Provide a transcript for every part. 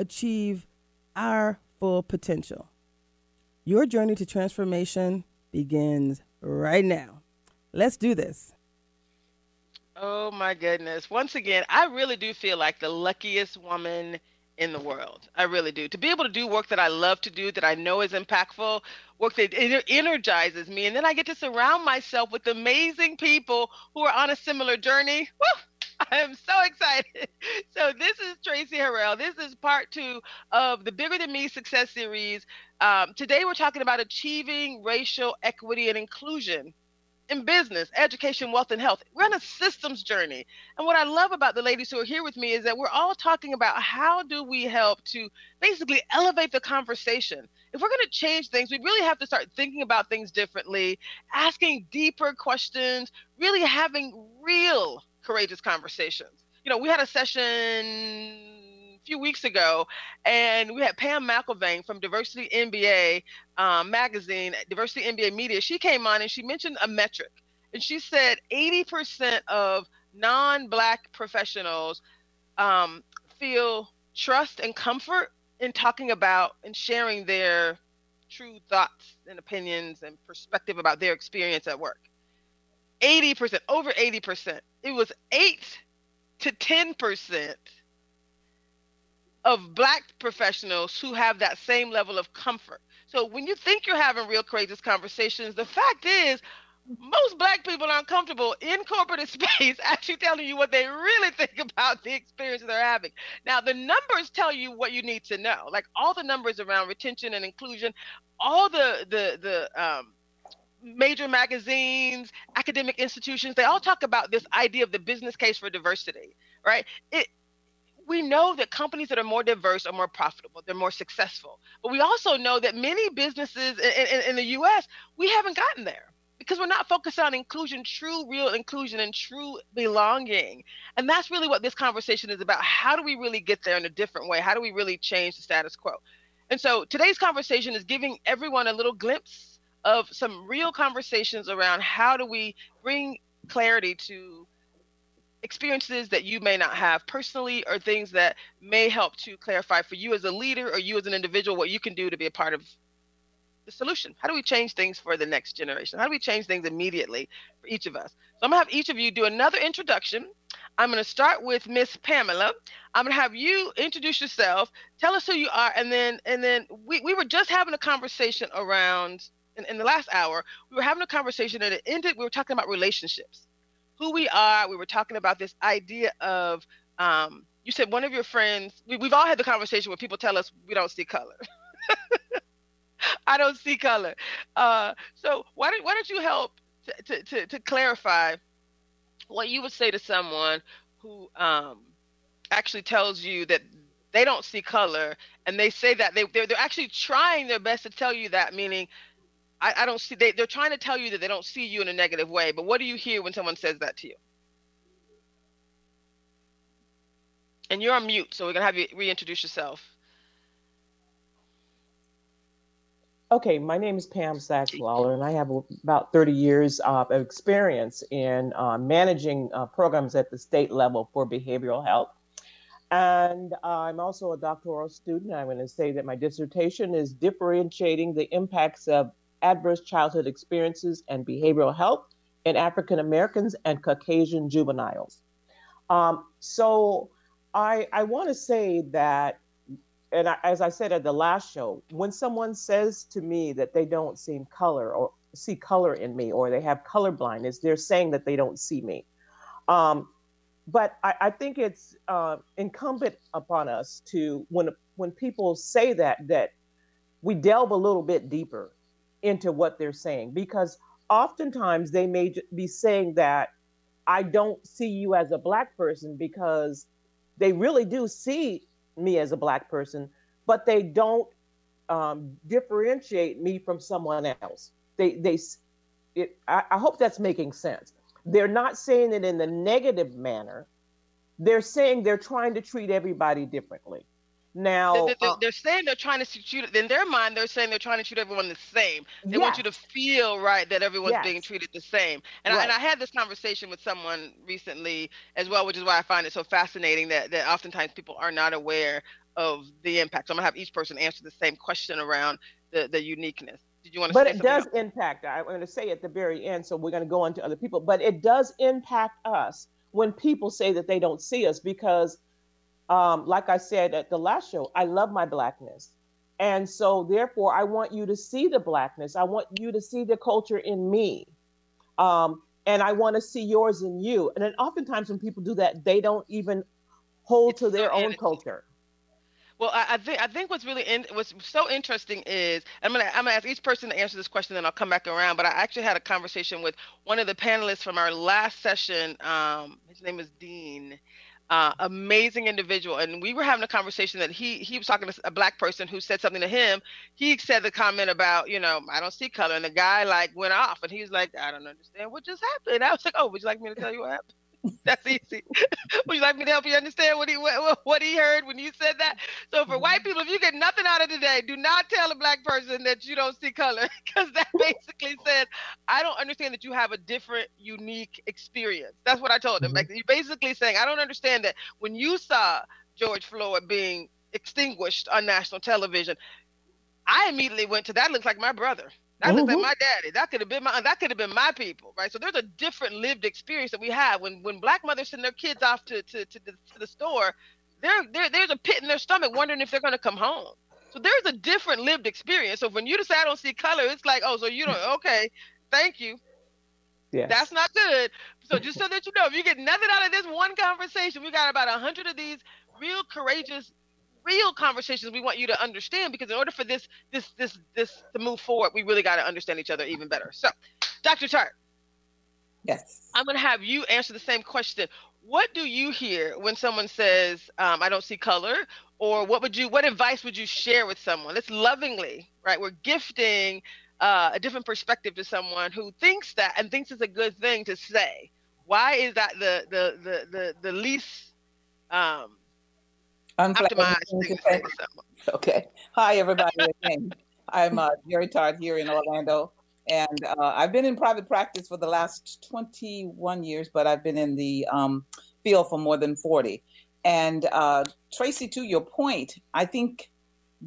achieve our full potential. Your journey to transformation begins right now. Let's do this. Oh my goodness. Once again, I really do feel like the luckiest woman in the world. I really do. To be able to do work that I love to do, that I know is impactful, work that energizes me, and then I get to surround myself with amazing people who are on a similar journey. Woo! I am so excited. So this is Traci Harrell. This is part two of the Bigger Than Me Success Series. Um, today we're talking about achieving racial equity and inclusion in business, education, wealth, and health. We're on a systems journey. And what I love about the ladies who are here with me is that we're all talking about how do we help to basically elevate the conversation. If we're going to change things, we really have to start thinking about things differently, asking deeper questions, really having real courageous conversations. You know, we had a session a few weeks ago, and we had Pam McElvane from Diversity MBA um, magazine, Diversity MBA Media. She came on and she mentioned a metric, and she said 80% of non-black professionals um, feel trust and comfort in talking about and sharing their true thoughts and opinions and perspective about their experience at work. 80%, over 80%. It was 8 to 10% of black professionals who have that same level of comfort. So when you think you're having real courageous conversations, the fact is most black people aren't comfortable in corporate space actually telling you what they really think about the experience they're having. Now, the numbers tell you what you need to know, like all the numbers around retention and inclusion, all the the the um, major magazines, academic institutions, they all talk about this idea of the business case for diversity, right? It we know that companies that are more diverse are more profitable, they're more successful. But we also know that many businesses in, in, in the US, we haven't gotten there because we're not focused on inclusion, true, real inclusion, and true belonging. And that's really what this conversation is about. How do we really get there in a different way? How do we really change the status quo? And so today's conversation is giving everyone a little glimpse of some real conversations around how do we bring clarity to experiences that you may not have personally or things that may help to clarify for you as a leader or you as an individual what you can do to be a part of the solution. How do we change things for the next generation? How do we change things immediately for each of us? So I'm gonna have each of you do another introduction. I'm gonna start with Miss Pamela. I'm gonna have you introduce yourself, tell us who you are, and then and then we, we were just having a conversation around in, in the last hour, we were having a conversation and it ended, we were talking about relationships, who we are. We were talking about this idea of, um, you said one of your friends, we, we've all had the conversation where people tell us we don't see color. I don't see color. Uh, so why don't, why don't you help to, to, to, clarify what you would say to someone who um, actually tells you that they don't see color and they say that they, they're, they're actually trying their best to tell you that meaning I, I don't see they, they're trying to tell you that they don't see you in a negative way but what do you hear when someone says that to you and you're on mute so we're to have you reintroduce yourself Okay, my name is Pam Sachs Lawler, and I have about 30 years of experience in uh, managing uh, programs at the state level for behavioral health. And uh, I'm also a doctoral student. I'm going to say that my dissertation is differentiating the impacts of adverse childhood experiences and behavioral health in African Americans and Caucasian juveniles. Um, so I, I want to say that, and I, as I said at the last show, when someone says to me that they don't see color or see color in me or they have color blindness, they're saying that they don't see me. Um, but I, I, think it's uh, incumbent upon us to when when people say that that we delve a little bit deeper into what they're saying because oftentimes they may be saying that I don't see you as a black person because they really do see me as a black person, but they don't um, differentiate me from someone else. They they it. I, I hope that's making sense. They're not saying it in the negative manner. They're saying they're trying to treat everybody differently. Now they're, they're, uh, they're, saying they're trying to treat in their mind. They're saying they're trying to treat everyone the same. They yes. want you to feel right that everyone's yes. being treated the same. And, right. I, and I had this conversation with someone recently as well, which is why I find it so fascinating that that oftentimes people are not aware of the impact. So I'm gonna have each person answer the same question around the the uniqueness. Did you want to? Say that? But it does else? impact. I'm going to say at the very end, so we're going to go on to other people. But it does impact us when people say that they don't see us because um, like I said at the last show, I love my blackness. And so, therefore, I want you to see the blackness. I want you to see the culture in me. Um, and I want to see yours in you. And then, oftentimes, when people do that, they don't even hold it's to their own culture. Well, I, I, think I think what's really in, what's so interesting is I'm gonna I'm gonna ask each person to answer this question, then I'll come back around. But I actually had a conversation with one of the panelists from our last session. Um, his name is Dean, uh, amazing individual. And we were having a conversation that he he was talking to a black person who said something to him. He said the comment about, you know, I don't see color, and the guy like went off, and he was like, I don't understand what just happened. I was like, Oh, would you like me to tell you what happened? That's easy. Would you like me to help you understand what he what, what he heard when you said that? So for white mm-hmm. people, if you get nothing out of today, do not tell a black person that you don't see color, because that basically says I don't understand that you have a different, unique experience. That's what I told him. Mm-hmm. You're basically saying I don't understand that when you saw George Floyd being extinguished on national television, I immediately went to that looks like my brother. That mm-hmm. been my daddy. That could have been my that could have been my people, right? So there's a different lived experience that we have when when black mothers send their kids off to to, to, the, to the store. There, there there's a pit in their stomach wondering if they're going to come home. So there's a different lived experience. So when you say I don't see color, it's like, oh, so you don't okay, thank you. Yeah. That's not good. So just so that you know, if you get nothing out of this one conversation, we got about a hundred of these real courageous real conversations we want you to understand because in order for this this this this to move forward we really got to understand each other even better. So dr tart. Yes. I'm going to have you answer the same question. What do you hear when someone says um, i don't see color or what would you what advice would you share with someone? Let's lovingly right? We're gifting uh, a different perspective to someone who thinks that and thinks it's a good thing to say. Why is that the the the the, the least um, Okay. Hi, everybody. Again, I'm uh, Jerry Tart here in Orlando, and uh, I've been in private practice for the last 21 years, but I've been in the um, field for more than 40. And uh, Traci, to your point, I think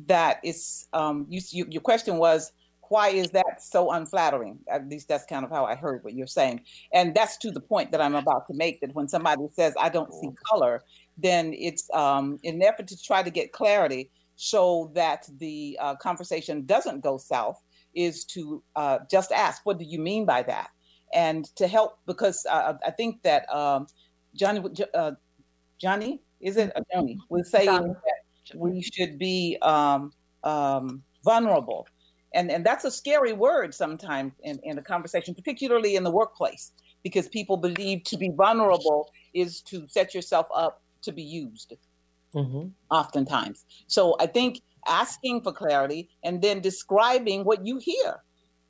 that is um, you, you, your question was why is that so unflattering? At least that's kind of how I heard what you're saying. And that's to the point that I'm about to make that when somebody says, I don't see color, then it's um, in an effort to try to get clarity, so that the uh, conversation doesn't go south, is to uh, just ask, what do you mean by that? And to help, because uh, I think that um, Johnny, uh, Johnny, is it Johnny, was saying that we should be um, um, vulnerable. And, and that's a scary word sometimes in, in a conversation, particularly in the workplace, because people believe to be vulnerable is to set yourself up to be used mm-hmm. oftentimes. So I think asking for clarity and then describing what you hear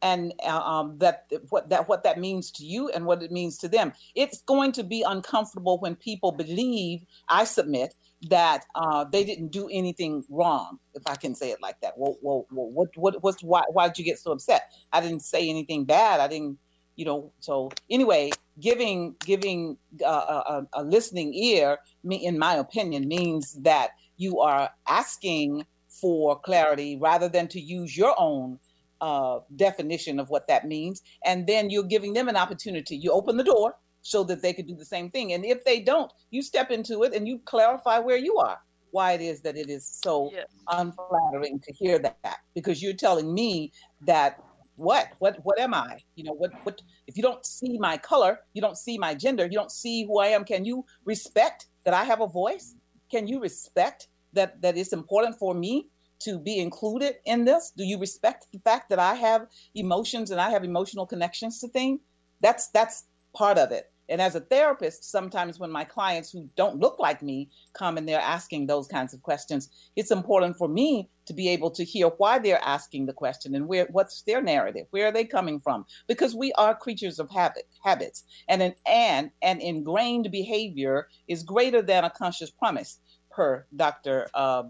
and uh, um, that what that what that means to you and what it means to them. It's going to be uncomfortable when people believe. I submit that uh, they didn't do anything wrong, if I can say it like that. Well, well, well what what what's why why did you get so upset? I didn't say anything bad. I didn't you know so anyway giving giving uh, a, a, listening ear me in my opinion means that you are asking for clarity rather than to use your own uh, definition of what that means. And then you're giving them an opportunity. You open the door so that they could do the same thing. And if they don't you step into it and you clarify where you are why it is that it is so yes. unflattering to hear that. Because you're telling me that what what what am i? You know what what if you don't see my color you don't see my gender you don't see who i am can you respect that i have a voice? Can you respect that that it's important for me to be included in this? Do you respect the fact that i have emotions and i have emotional connections to things? That's that's part of it And as a therapist, sometimes when my clients who don't look like me come and they're asking those kinds of questions, it's important for me to be able to hear why they're asking the question and where what's their narrative, where are they coming from? Because we are creatures of habit, habits, and an and an ingrained behavior is greater than a conscious promise, per Dr. Uh,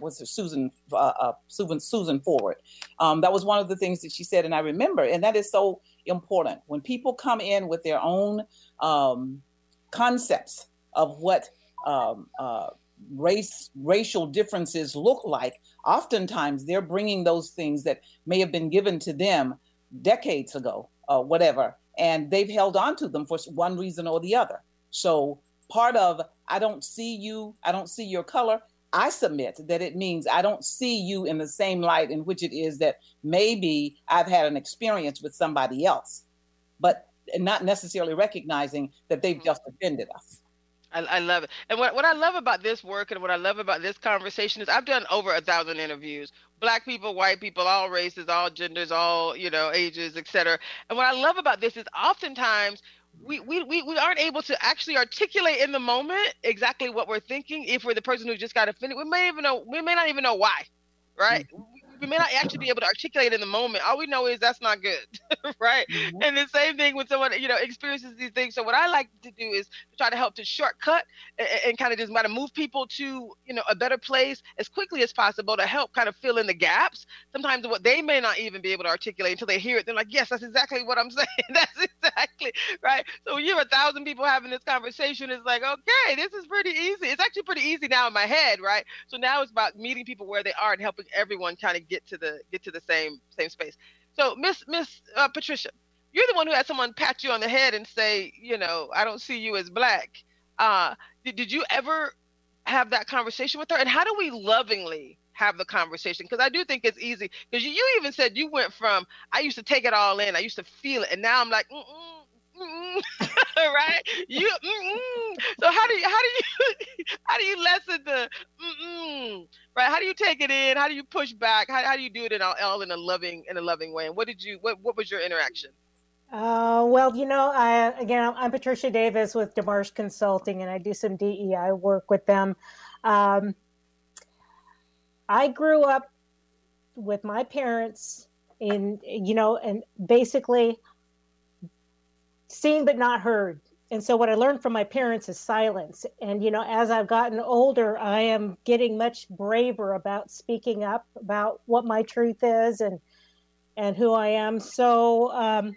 was Susan uh, uh, Susan Susan Forward. Um, that was one of the things that she said, and I remember, and that is so important when people come in with their own um, concepts of what um, uh, race racial differences look like. Oftentimes, they're bringing those things that may have been given to them decades ago, or whatever, and they've held on to them for one reason or the other. So part of I don't see you, I don't see your color, I submit that it means I don't see you in the same light in which it is that maybe I've had an experience with somebody else, but not necessarily recognizing that they've mm-hmm. just offended us. I, I, love it. And what, what I love about this work and what I love about this conversation is I've done over a thousand interviews. Black people, white people, all races, all genders, all, you know, ages, etc. And what I love about this is oftentimes we, we, we, we aren't able to actually articulate in the moment exactly what we're thinking if we're the person who just got offended. We may even know we may not even know why right? Mm-hmm we may not actually be able to articulate in the moment. All we know is that's not good, right? Mm-hmm. And the same thing when someone you know experiences these things. So what I like to do is try to help to shortcut and, and kind of just want to move people to you know a better place as quickly as possible to help kind of fill in the gaps. Sometimes what they may not even be able to articulate until they hear it, they're like, yes, that's exactly what I'm saying. that's exactly right. So when you have a thousand people having this conversation, it's like, okay, this is pretty easy. It's actually pretty easy now in my head, right? So now it's about meeting people where they are and helping everyone kind of get to the get to the same same space. So Miss Miss uh, Patricia, you're the one who had someone pat you on the head and say, you know, I don't see you as black. Uh, did, did you ever have that conversation with her? And how do we lovingly have the conversation? Because I do think it's easy. Because you, you even said you went from I used to take it all in, I used to feel it, and now I'm like, Mm-mm right? You so how do you how do you how do you lessen the right? How do you take it in? How do you push back? How, how do you do it in all, all in a loving in a loving way? And what did you what what was your interaction? Uh, well, you know, I, again, I'm Patricia Davis with DeMarsh Consulting, and I do some DEI work with them. Um, I grew up with my parents in, you know, and basically seen but not heard. And so what I learned from my parents is silence. And you know, as I've gotten older, I am getting much braver about speaking up about what my truth is and and who I am. So um,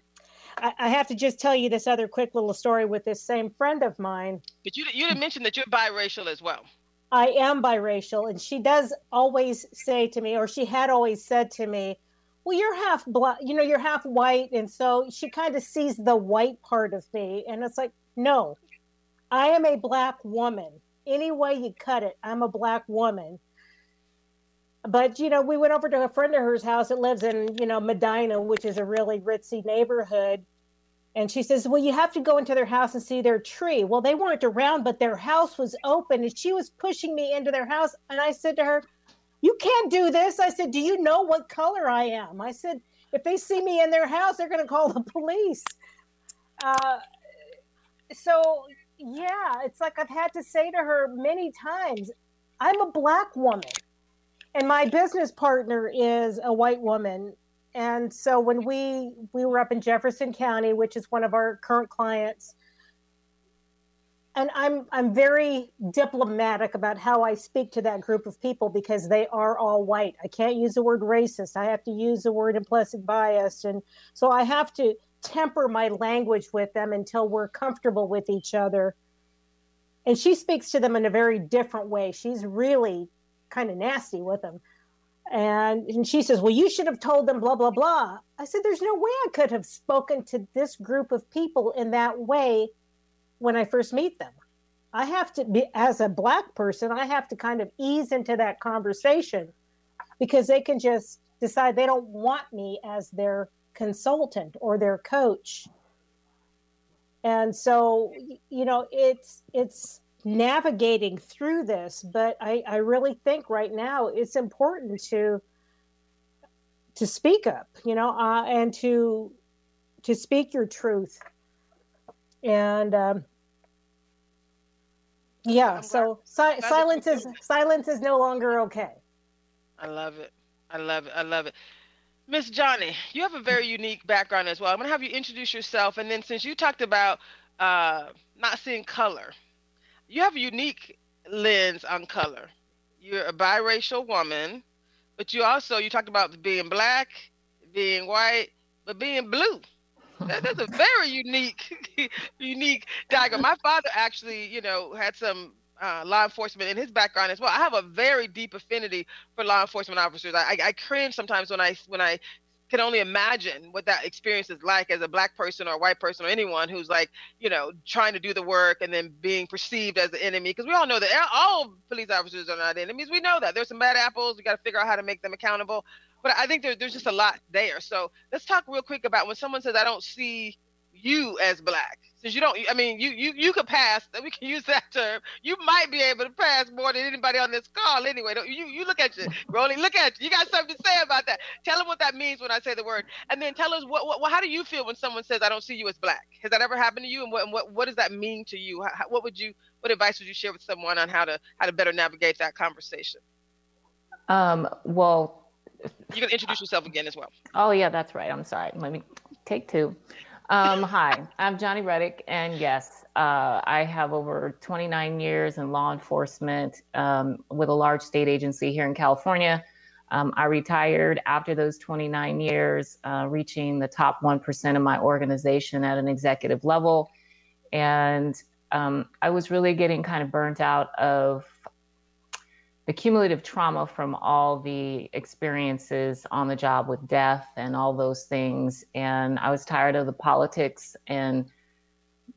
I, I, have to just tell you this other quick little story with this same friend of mine. But you you didn't mention that you're biracial as well. I am biracial, and she does always say to me, or she had always said to me, well you're half black you know you're half white and so she kind of sees the white part of me and it's like no i am a black woman. Any way you cut it i'm a black woman. But you know we went over to a friend of hers house that lives in you know medina which is a really ritzy neighborhood and she says well you have to go into their house and see their tree. Well they weren't around but their house was open and she was pushing me into their house and i said to her you can't do this. I said, Do you know what color I am? I said, If they see me in their house, they're going to call the police. Uh, so, yeah, it's like I've had to say to her many times, I'm a black woman. And my business partner is a white woman. And so when we we were up in Jefferson County, which is one of our current clients, and I'm I'm very diplomatic about how I speak to that group of people because they are all white. I can't use the word racist. I have to use the word implicit bias, and so I have to temper my language with them until we're comfortable with each other. And she speaks to them in a very different way. She's really kind of nasty with them. And, and she says, Well, you should have told them blah, blah, blah. I said, There's no way I could have spoken to this group of people in that way when I first meet them. I have to be, as a Black person, I have to kind of ease into that conversation because they can just decide they don't want me as their consultant or their coach. And so, you know, it's, it's, navigating through this but I, I really think right now it's important to to speak up you know uh, and to to speak your truth and um, yeah, so si- silence is silence is no longer okay. I love it. I love it. I love it. Miss Johnny, you have a very unique background as well. I'm gonna have you introduce yourself, and then since you talked about uh, not seeing color, you have a unique lens on color. You're a biracial woman, but you also you talked about being black, being white, but being blue. That, that's a very unique, unique diagram. My father actually, you know, had some uh, law enforcement in his background as well. I have a very deep affinity for law enforcement officers. I, I, I cringe sometimes when I when I can only imagine what that experience is like as a black person or a white person or anyone who's like, you know, trying to do the work and then being perceived as the enemy. Because we all know that all police officers are not enemies. We know that there's some bad apples. We got to figure out how to make them accountable. But I think there, there's just a lot there. So let's talk real quick about when someone says, I don't see you as black. Since you don't i mean you you you could pass we can use that term. You might be able to pass more than anybody on this call anyway. You you look at you rolling look at you. You got something to say about that. Tell them what that means when i say the word. And then tell us what, what what how do you feel when someone says i don't see you as black has that ever happened to you? And what what, what does that mean to you? How, what would you what advice would you share with someone on how to how to better navigate that conversation? Um well you can introduce yourself again as well oh yeah that's right i'm sorry let me take two um, hi, I'm Johnny Reddick, and yes, uh, I have over 29 years in law enforcement um, with a large state agency here in California. Um, I retired after those 29 years, uh, reaching the top 1% of my organization at an executive level. And um, I was really getting kind of burnt out of the cumulative trauma from all the experiences on the job with death and all those things. And I was tired of the politics and,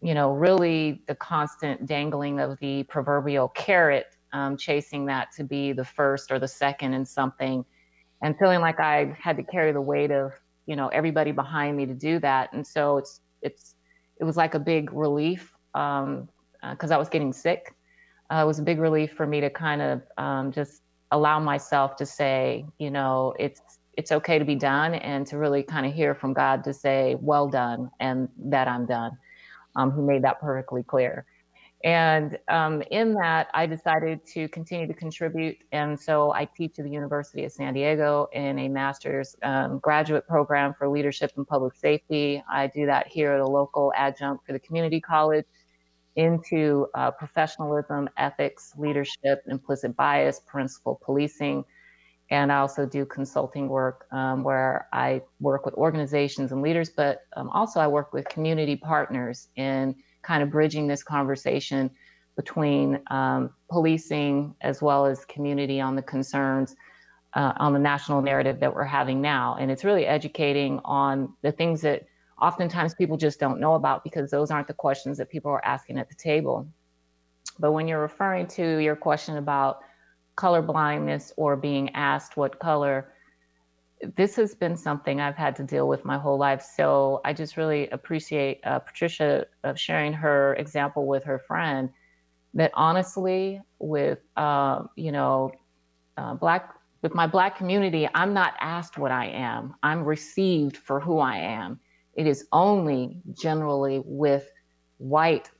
you know, really the constant dangling of the proverbial carrot, um, chasing that to be the first or the second in something, and feeling like I had to carry the weight of, you know, everybody behind me to do that. And so it's, it's, it was like a big relief because um, uh, I was getting sick uh, it was a big relief for me to kind of um, just allow myself to say, you know, it's it's okay to be done, and to really kind of hear from God to say, "Well done," and that I'm done. Um, he made that perfectly clear. And um, in that, I decided to continue to contribute. And so I teach at the University of San Diego in a master's um, graduate program for leadership and public safety. I do that here at a local adjunct for the community college into uh, professionalism, ethics, leadership, implicit bias, principle policing. And I also do consulting work um, where I work with organizations and leaders, but um, also I work with community partners in kind of bridging this conversation between um, policing as well as community on the concerns uh, on the national narrative that we're having now. And it's really educating on the things that oftentimes people just don't know about because those aren't the questions that people are asking at the table. But when you're referring to your question about color blindness or being asked what color, this has been something I've had to deal with my whole life. So I just really appreciate uh, Patricia of sharing her example with her friend. That honestly, with uh, you know, uh, black with my black community, I'm not asked what I am. I'm received for who I am. It is only generally with white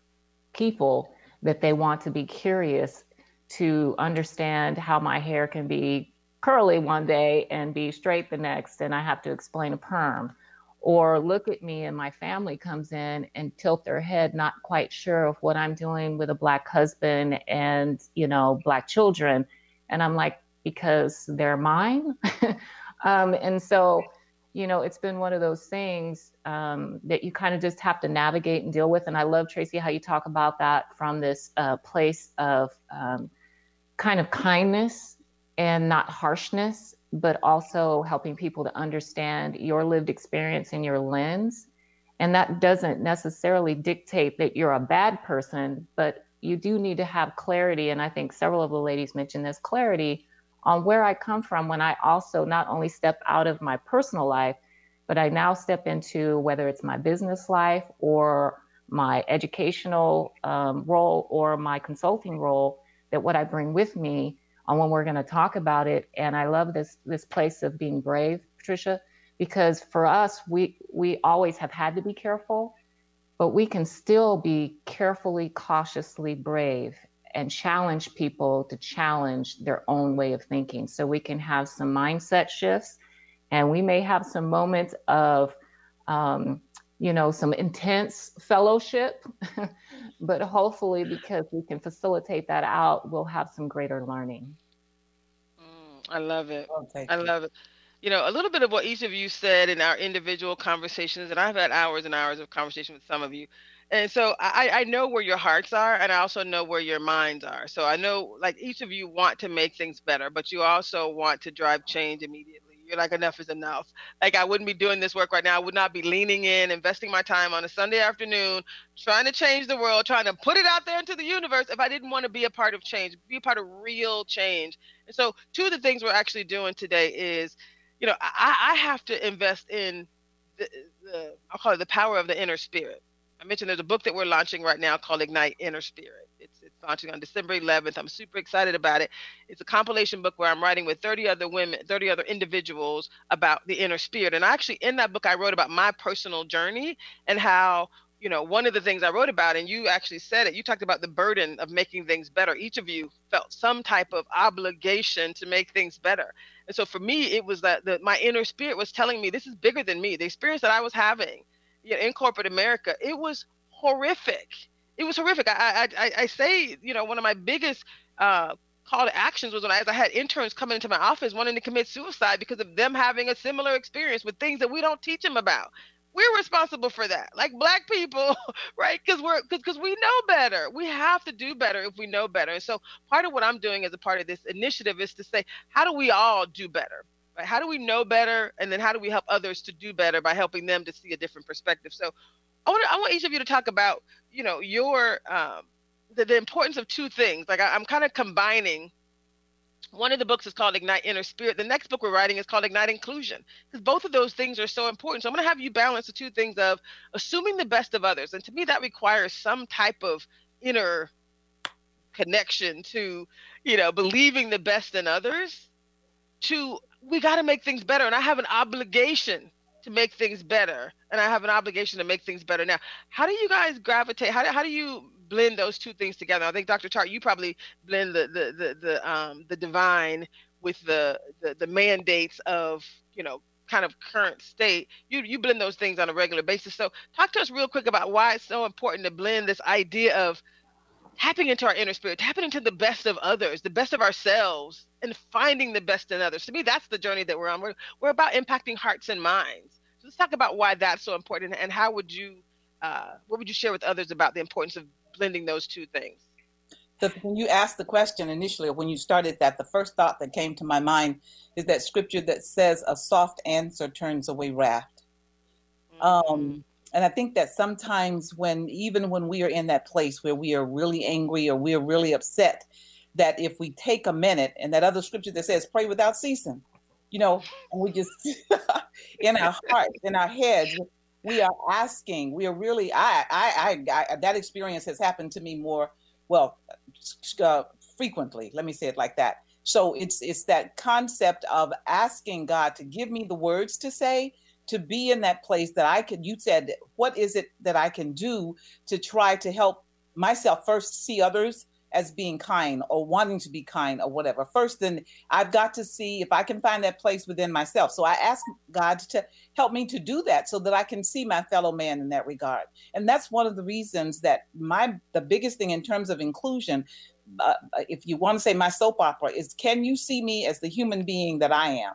people that they want to be curious to understand how my hair can be curly one day and be straight the next, and I have to explain a perm. Or look at me and my family comes in and tilt their head, not quite sure of what I'm doing with a black husband and, you know, black children. And I'm like, because they're mine. um, and so you know, it's been one of those things um, that you kind of just have to navigate and deal with. And I love, Traci, how you talk about that from this uh, place of um, kind of kindness and not harshness, but also helping people to understand your lived experience and your lens. And that doesn't necessarily dictate that you're a bad person, but you do need to have clarity. And I think several of the ladies mentioned this clarity on where I come from when I also not only step out of my personal life, but I now step into whether it's my business life or my educational um, role or my consulting role, that what I bring with me on when we're going to talk about it. And I love this this place of being brave, Patricia, because for us, we we always have had to be careful. but we can still be carefully, cautiously brave and challenge people to challenge their own way of thinking. So we can have some mindset shifts and we may have some moments of, um, you know, some intense fellowship, but hopefully, because we can facilitate that out, we'll have some greater learning. Mm, I love it. Okay. I love it you know, a little bit of what each of you said in our individual conversations, and I've had hours and hours of conversation with some of you. And so I, I know where your hearts are, and I also know where your minds are. So I know, like, each of you want to make things better, but you also want to drive change immediately. You're like, enough is enough. Like, I wouldn't be doing this work right now. I would not be leaning in, investing my time on a Sunday afternoon, trying to change the world, trying to put it out there into the universe if I didn't want to be a part of change, be a part of real change. And so, two of the things we're actually doing today is you know, I, I have to invest in the, the, I'll call it the power of the inner spirit. I mentioned there's a book that we're launching right now called Ignite Inner Spirit. It's, it's launching on December 11th. I'm super excited about it. It's a compilation book where I'm writing with 30 other women, 30 other individuals about the inner spirit. And actually, in that book, I wrote about my personal journey and how you know, one of the things I wrote about, and you actually said it, you talked about the burden of making things better. Each of you felt some type of obligation to make things better. And so for me, it was that the, my inner spirit was telling me this is bigger than me. The experience that I was having you know, in corporate America, it was horrific. It was horrific. I, I, I say, you know, one of my biggest uh, call to actions was when I, I had interns coming into my office wanting to commit suicide because of them having a similar experience with things that we don't teach them about. We're responsible for that like black people right? Because we're because we know better. We have to do better if we know better. And so part of what i'm doing as a part of this initiative is to say how do we all do better right how do we know better and then how do we help others to do better by helping them to see a different perspective so i want i want each of you to talk about you know your um the, the importance of two things like I, i'm kind of combining one of the books is called Ignite Inner Spirit. The next book we're writing is called Ignite Inclusion because both of those things are so important. So I'm going to have you balance the two things of assuming the best of others. And to me, that requires some type of inner connection to, you know, believing the best in others to we got to make things better. And I have an obligation to make things better. And I have an obligation to make things better now. How do you guys gravitate? How do, how do you blend those two things together. I think Dr. Tart, you probably blend the the the the um the divine with the the, the mandates of you know kind of current state. You you blend those things on a regular basis. So talk to us real quick about why it's so important to blend this idea of tapping into our inner spirit, tapping into the best of others, the best of ourselves, and finding the best in others. To me, that's the journey that we're on. We're, we're about impacting hearts and minds. So let's talk about why that's so important and how would you, uh, what would you share with others about the importance of blending those two things? So when you asked the question initially, when you started that, the first thought that came to my mind is that scripture that says, "A soft answer turns away wrath." Mm-hmm. Um, and I think that sometimes when, even when we are in that place where we are really angry or we are really upset, that if we take a minute, and that other scripture that says, "Pray without ceasing," you know, and we just in our hearts, in our heads, we are asking we are really I, I i i, that experience has happened to me more well uh, frequently let me say it like that. So it's it's that concept of asking god to give me the words to say to be in that place that i can you said what is it that i can do to try to help myself first see others as being kind or wanting to be kind or whatever. First, then I've got to see if I can find that place within myself. So I ask God to help me to do that so that I can see my fellow man in that regard. And that's one of the reasons that my the biggest thing in terms of inclusion uh, if you want to say my soap opera is can you see me as the human being that I am?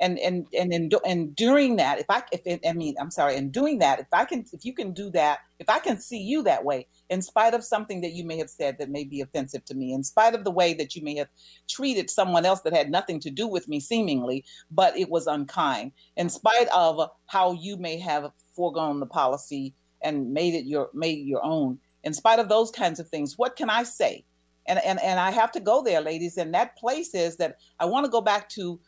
And and and in, and during that if i if it, i mean i'm sorry in doing that if i can if you can do that if i can see you that way in spite of something that you may have said that may be offensive to me in spite of the way that you may have treated someone else that had nothing to do with me seemingly but it was unkind in spite of how you may have foregone the policy and made it your made your own in spite of those kinds of things what can i say? And and and i have to go there ladies and that place is that i want to go back to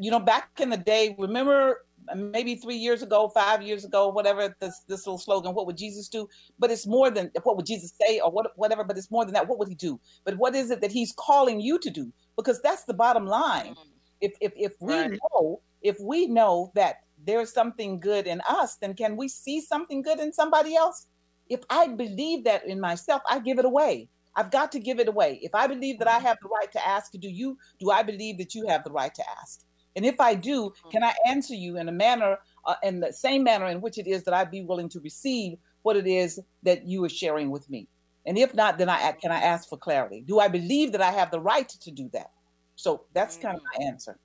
you know, back in the day, remember maybe three years ago, five years ago, whatever this this little slogan, what would Jesus do? But it's more than what would Jesus say or what whatever, but it's more than that. What would he do? But what is it that he's calling you to do? Because that's the bottom line. Mm. If if if we right. know, if we know that there's something good in us, then can we see something good in somebody else? if I believe that in myself, I give it away. I've got to give it away. If I believe that I have the right to ask, do you do I believe that you have the right to ask? And if I do, mm-hmm. can I answer you in a manner, uh, in the same manner in which it is that I'd be willing to receive what it is that you are sharing with me? And if not, then I can I ask for clarity. Do I believe that I have the right to do that? So that's kind of my answer.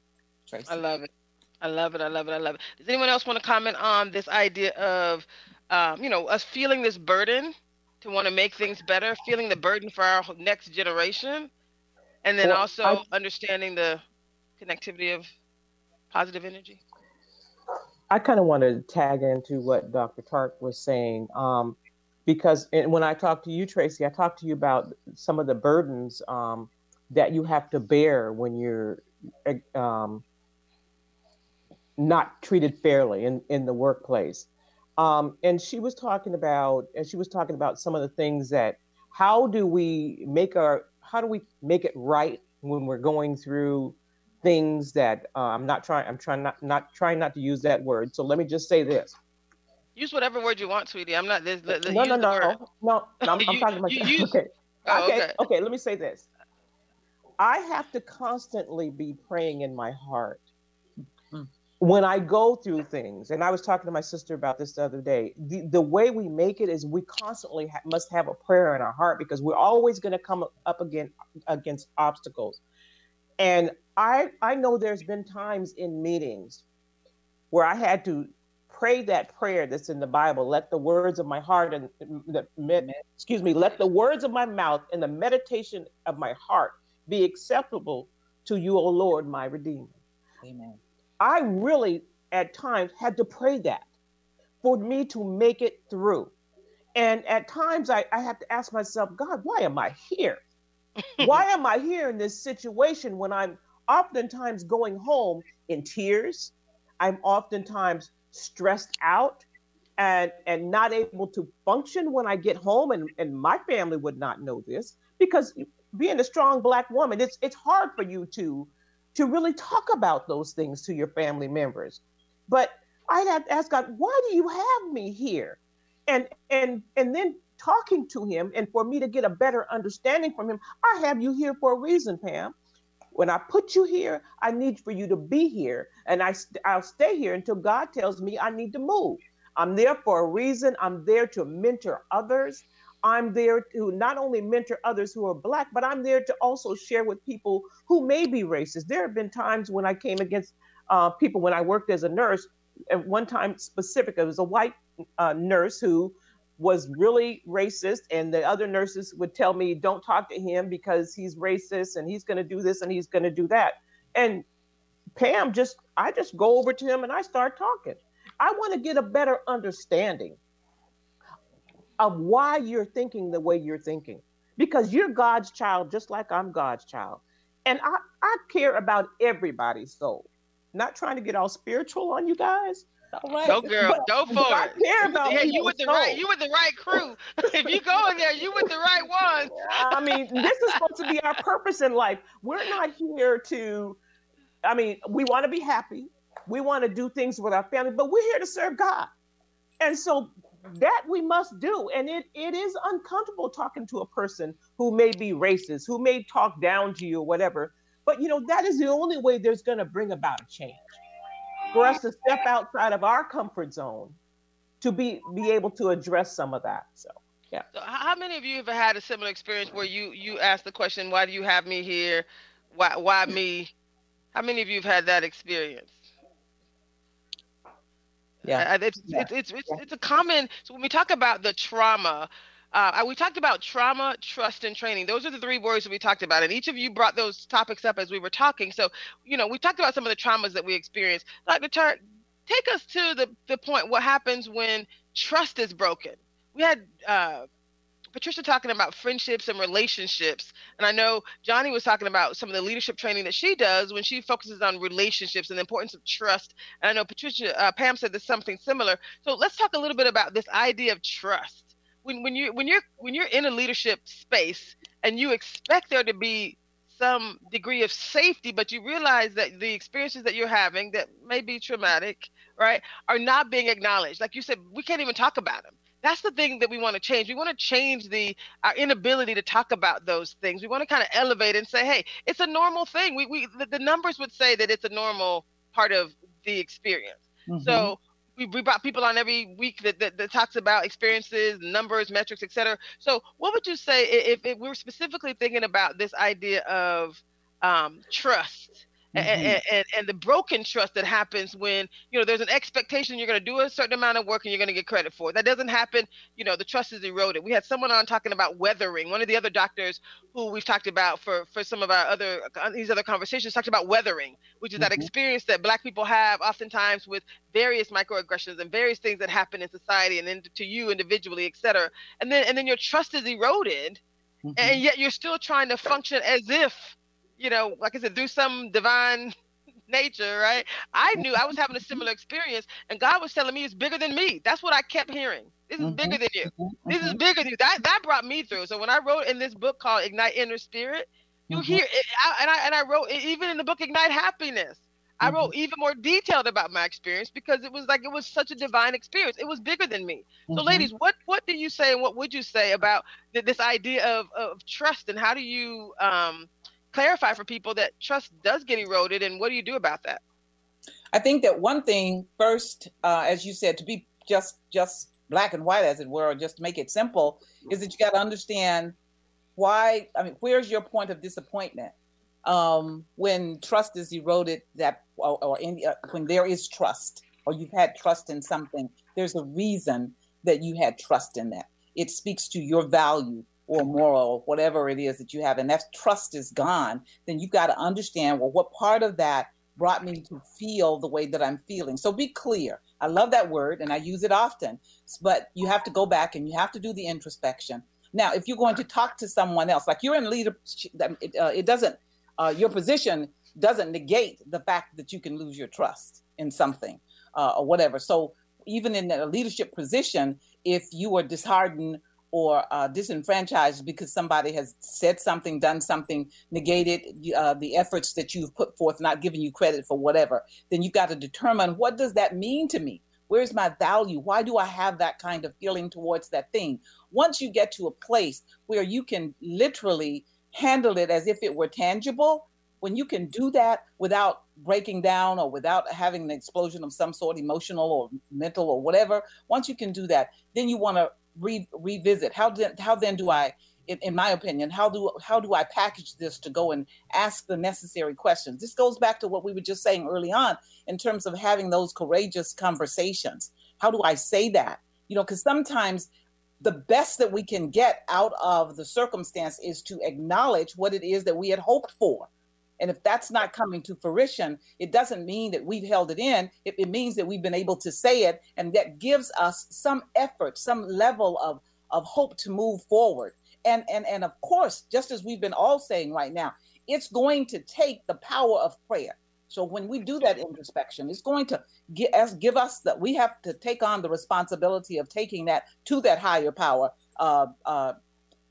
Traci. I love it. I love it. I love it. I love it. Does anyone else want to comment on this idea of, um, you know, us feeling this burden to want to make things better, feeling the burden for our next generation, and then well, also I, understanding the connectivity of positive energy? I kind of want to tag into what Dr. Tartt was saying. Um, because when I talked to you, Traci, I talked to you about some of the burdens um, that you have to bear when you're um, not treated fairly in, in the workplace. Um, and she was talking about, and she was talking about some of the things that, how do we make our, how do we make it right when we're going through things that uh, I'm not trying, I'm trying not, not trying not to use that word. So let me just say this. Use whatever word you want, sweetie. I'm not this. no, no, no, no, no, I'm, I'm talking about. You, okay. Oh, okay. okay. Okay. Let me say this. I have to constantly be praying in my heart when I go through things, and I was talking to my sister about this the other day, the, the way we make it is we constantly ha- must have a prayer in our heart because we're always going to come up again against obstacles. And I I know there's been times in meetings where I had to pray that prayer that's in the Bible. Let the words of my heart and mm, mm, the excuse me, let the words of my mouth and the meditation of my heart be acceptable to you, O Lord, my Redeemer. Amen. I really, at times, had to pray that for me to make it through. And at times, I, I have to ask myself, God, why am I here? why am I here in this situation when I'm oftentimes going home in tears? I'm oftentimes stressed out and and not able to function when I get home and, and my family would not know this because being a strong black woman it's it's hard for you to to really talk about those things to your family members. But I'd have to ask God, why do you have me here? And and and then talking to him and for me to get a better understanding from him, I have you here for a reason, Pam. When I put you here, I need for you to be here, and I I'll stay here until God tells me I need to move. I'm there for a reason. I'm there to mentor others. I'm there to not only mentor others who are Black, but I'm there to also share with people who may be racist. There have been times when I came against uh, people when I worked as a nurse. At one time specific, it was a white uh, nurse who was really racist, and the other nurses would tell me, "Don't talk to him because he's racist and he's going to do this and he's going to do that." And Pam just, I just go over to him and I start talking. I want to get a better understanding of why you're thinking the way you're thinking because you're God's child, just like I'm God's child. And I, I care about everybody's soul. Not trying to get all spiritual on you guys. All right. No, girl, but, go for it. I care about yeah, you with the soul. right, you with the right crew. if you go in there, you with the right ones. I mean, this is supposed to be our purpose in life. We're not here to. I mean, we want to be happy. We want to do things with our family, but we're here to serve God. And so that we must do. And it it is uncomfortable talking to a person who may be racist who may talk down to you or whatever. But you know that is the only way there's going to bring about a change. For us to step outside of our comfort zone to be be able to address some of that so yeah. So how many of you have had a similar experience where you you ask the question why do you have me here? Why why me? How many of you have had that experience yeah. Uh, it's, yeah. It's, it's, it's, it's, a common, so when we talk about the trauma, uh, we talked about trauma, trust, and training. Those are the three words that we talked about. And each of you brought those topics up as we were talking. So, you know, we talked about some of the traumas that we experienced. Dr. Tartt, take us to the, the point what happens when trust is broken. We had uh, Patricia talking about friendships and relationships. And I know Johnny was talking about some of the leadership training that she does when she focuses on relationships and the importance of trust. And I know Patricia, uh, Pam said there's something similar. So let's talk a little bit about this idea of trust. When, when you when you're when you're in a leadership space and you expect there to be some degree of safety, but you realize that the experiences that you're having that may be traumatic, right, are not being acknowledged. Like you said, we can't even talk about them that's the thing that we want to change. We want to change the our inability to talk about those things. We want to kind of elevate and say, hey, it's a normal thing. We we the, the numbers would say that it's a normal part of the experience. Mm-hmm. So we, we brought people on every week that, that, that talks about experiences, numbers, metrics, etc. So what would you say if, if we're specifically thinking about this idea of um, trust mm-hmm. and, and, and the broken trust that happens when you know there's an expectation you're going to do a certain amount of work and you're going to get credit for it. That doesn't happen. You know the trust is eroded. We had someone on talking about weathering. One of the other doctors who we've talked about for for some of our other uh, these other conversations talked about weathering, which is mm-hmm. that experience that Black people have oftentimes with various microaggressions and various things that happen in society and then to you individually, et cetera. And then and then your trust is eroded. Mm-hmm. And yet you're still trying to function as if you know, like I said, through some divine nature, right? I knew I was having a similar experience, and God was telling me it's bigger than me. That's what I kept hearing. This is mm-hmm. bigger than you. Mm-hmm. This is bigger than you. That that brought me through. So when I wrote in this book called Ignite Inner Spirit, you mm-hmm. hear it, I, and I and I wrote even in the book Ignite Happiness. I wrote mm-hmm. even more detailed about my experience because it was like it was such a divine experience. It was bigger than me. So, mm-hmm. ladies, what what do you say and what would you say about th- this idea of, of trust and how do you um, clarify for people that trust does get eroded and what do you do about that? I think that one thing first uh, as you said to be just just black and white as it were or just make it simple is that you got to understand why i mean where's your point of disappointment um, when trust is eroded that or, or in, uh, when there is trust or you've had trust in something there's a reason that you had trust in that. It speaks to your value or moral, whatever it is that you have, and that trust is gone, then you've got to understand well, what part of that brought me to feel the way that I'm feeling. So be clear. I love that word and I use it often, but you have to go back and you have to do the introspection. Now, if you're going to talk to someone else, like you're in leadership, it, uh, it doesn't, uh, your position doesn't negate the fact that you can lose your trust in something uh, or whatever. So even in a leadership position, if you are disheartened or uh, disenfranchised because somebody has said something, done something, negated uh, the efforts that you've put forth, not giving you credit for whatever, then you've got to determine what does that mean to me? Where's my value? Why do I have that kind of feeling towards that thing? Once you get to a place where you can literally handle it as if it were tangible, when you can do that without breaking down or without having an explosion of some sort, emotional or mental or whatever, once you can do that, then you want to re- revisit. How then how then do I in, in, my opinion how do how do I package this to go and ask the necessary questions? This goes back to what we were just saying early on in terms of having those courageous conversations. How do I say that? You know because sometimes the best that we can get out of the circumstance is to acknowledge what it is that we had hoped for and if that's not coming to fruition, it doesn't mean that we've held it in. It, it, means that we've been able to say it, and that gives us some effort, some level of, of hope to move forward. And, and, and of course, just as we've been all saying right now, it's going to take the power of prayer. So when we do that introspection, it's going to give us, give us that we have to take on the responsibility of taking that to that higher power. Uh, uh,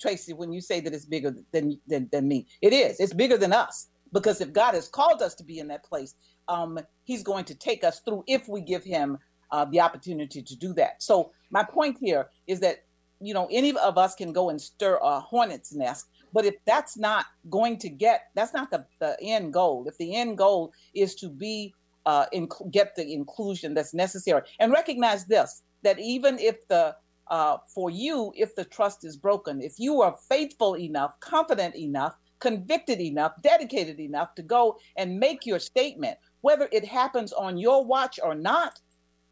Traci, when you say that it's bigger than, than than me, it is. It's bigger than us because if God has called us to be in that place, um, He's going to take us through if we give Him uh, the opportunity to do that. So my point here is that you know any of us can go and stir a hornet's nest, but if that's not going to get, that's not the, the end goal. If the end goal is to be uh, in, get the inclusion that's necessary, and recognize this that even if the uh, for you, if the trust is broken, if you are faithful enough, confident enough convicted enough, dedicated enough to go and make your statement, whether it happens on your watch or not,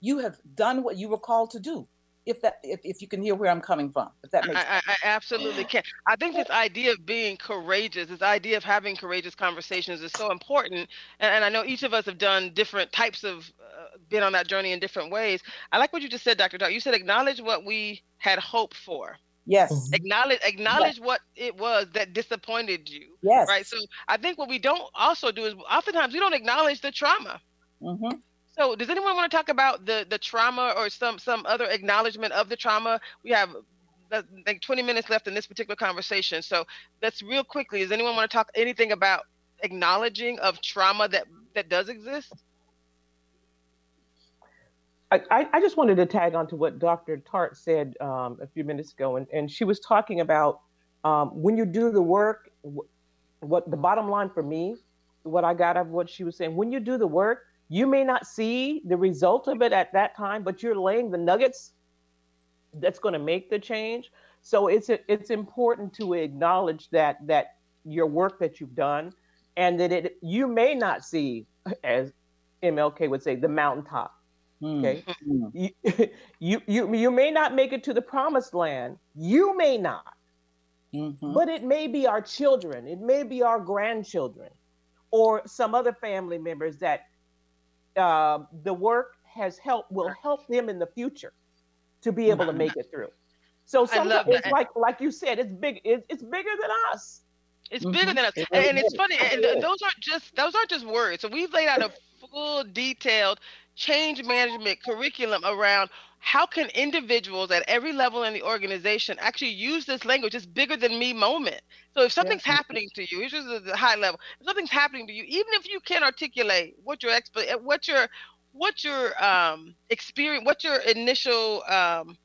you have done what you were called to do. If that, if, if you can hear where I'm coming from, if that makes I, I, I absolutely can. I think this idea of being courageous, this idea of having courageous conversations is so important. And, and I know each of us have done different types of, uh, been on that journey in different ways. I like what you just said, Dr. Tart. You said acknowledge what we had hoped for. Yes. Mm-hmm. Acknowledge acknowledge yes. what it was that disappointed you. Yes. Right. So I think what we don't also do is oftentimes we don't acknowledge the trauma. Mm-hmm. So does anyone want to talk about the the trauma or some some other acknowledgement of the trauma? We have like 20 minutes left in this particular conversation. So let's real quickly. Does anyone want to talk anything about acknowledging of trauma that that does exist? I, I just wanted to tag on to what Dr. Tart said um, a few minutes ago, and, and she was talking about um, when you do the work, what the bottom line for me, what I got out of what she was saying, when you do the work, you may not see the result of it at that time, but you're laying the nuggets that's going to make the change. So it's it's important to acknowledge that that your work that you've done, and that it you may not see, as MLK would say, the mountaintop. Okay, mm. you, you you you may not make it to the promised land. You may not, mm-hmm. but it may be our children. It may be our grandchildren, or some other family members that uh, the work has helped will help them in the future to be able to make it through. So sometimes it's like like you said, it's big. It's, it's bigger than us. It's bigger mm-hmm. than us, and, and it's funny. And those aren't just those aren't just words. So we've laid out a full, detailed change management curriculum around how can individuals at every level in the organization actually use this language it's bigger than me moment so if something's yeah. happening to you it's just the high level if something's happening to you even if you can't articulate what your exp- what your what your um experience what your initial um